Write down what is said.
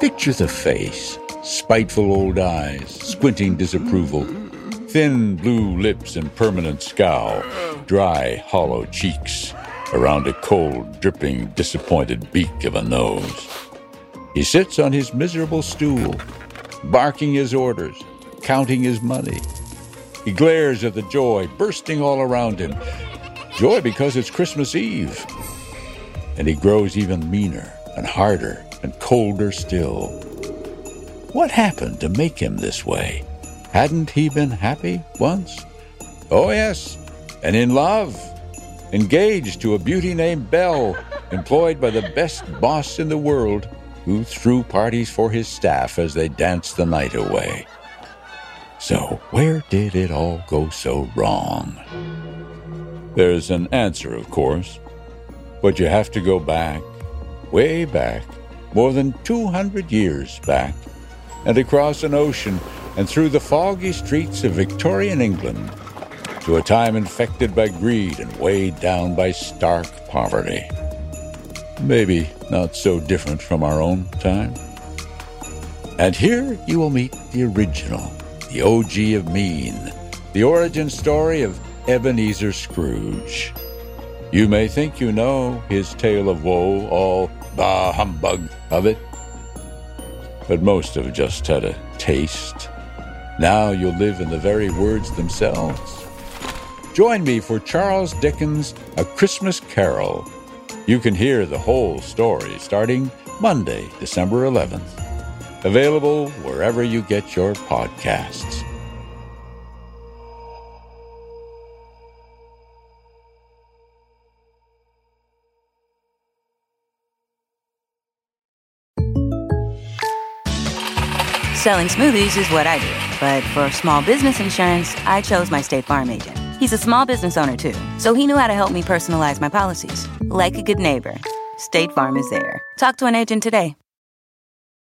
Picture the face spiteful old eyes, squinting disapproval, thin blue lips and permanent scowl, dry, hollow cheeks around a cold, dripping, disappointed beak of a nose. He sits on his miserable stool, barking his orders, counting his money. He glares at the joy bursting all around him. Joy because it's Christmas Eve. And he grows even meaner and harder and colder still. What happened to make him this way? Hadn't he been happy once? Oh, yes, and in love. Engaged to a beauty named Belle, employed by the best boss in the world, who threw parties for his staff as they danced the night away. So, where did it all go so wrong? There's an answer, of course, but you have to go back, way back, more than 200 years back and across an ocean and through the foggy streets of Victorian England to a time infected by greed and weighed down by stark poverty. Maybe not so different from our own time. And here you will meet the original, the OG of mean, the origin story of Ebenezer Scrooge. You may think you know his tale of woe, all bah humbug of it but most have just had a taste. Now you'll live in the very words themselves. Join me for Charles Dickens' A Christmas Carol. You can hear the whole story starting Monday, December 11th. Available wherever you get your podcasts. Selling smoothies is what I do. But for small business insurance, I chose my State Farm agent. He's a small business owner too, so he knew how to help me personalize my policies. Like a good neighbor, State Farm is there. Talk to an agent today.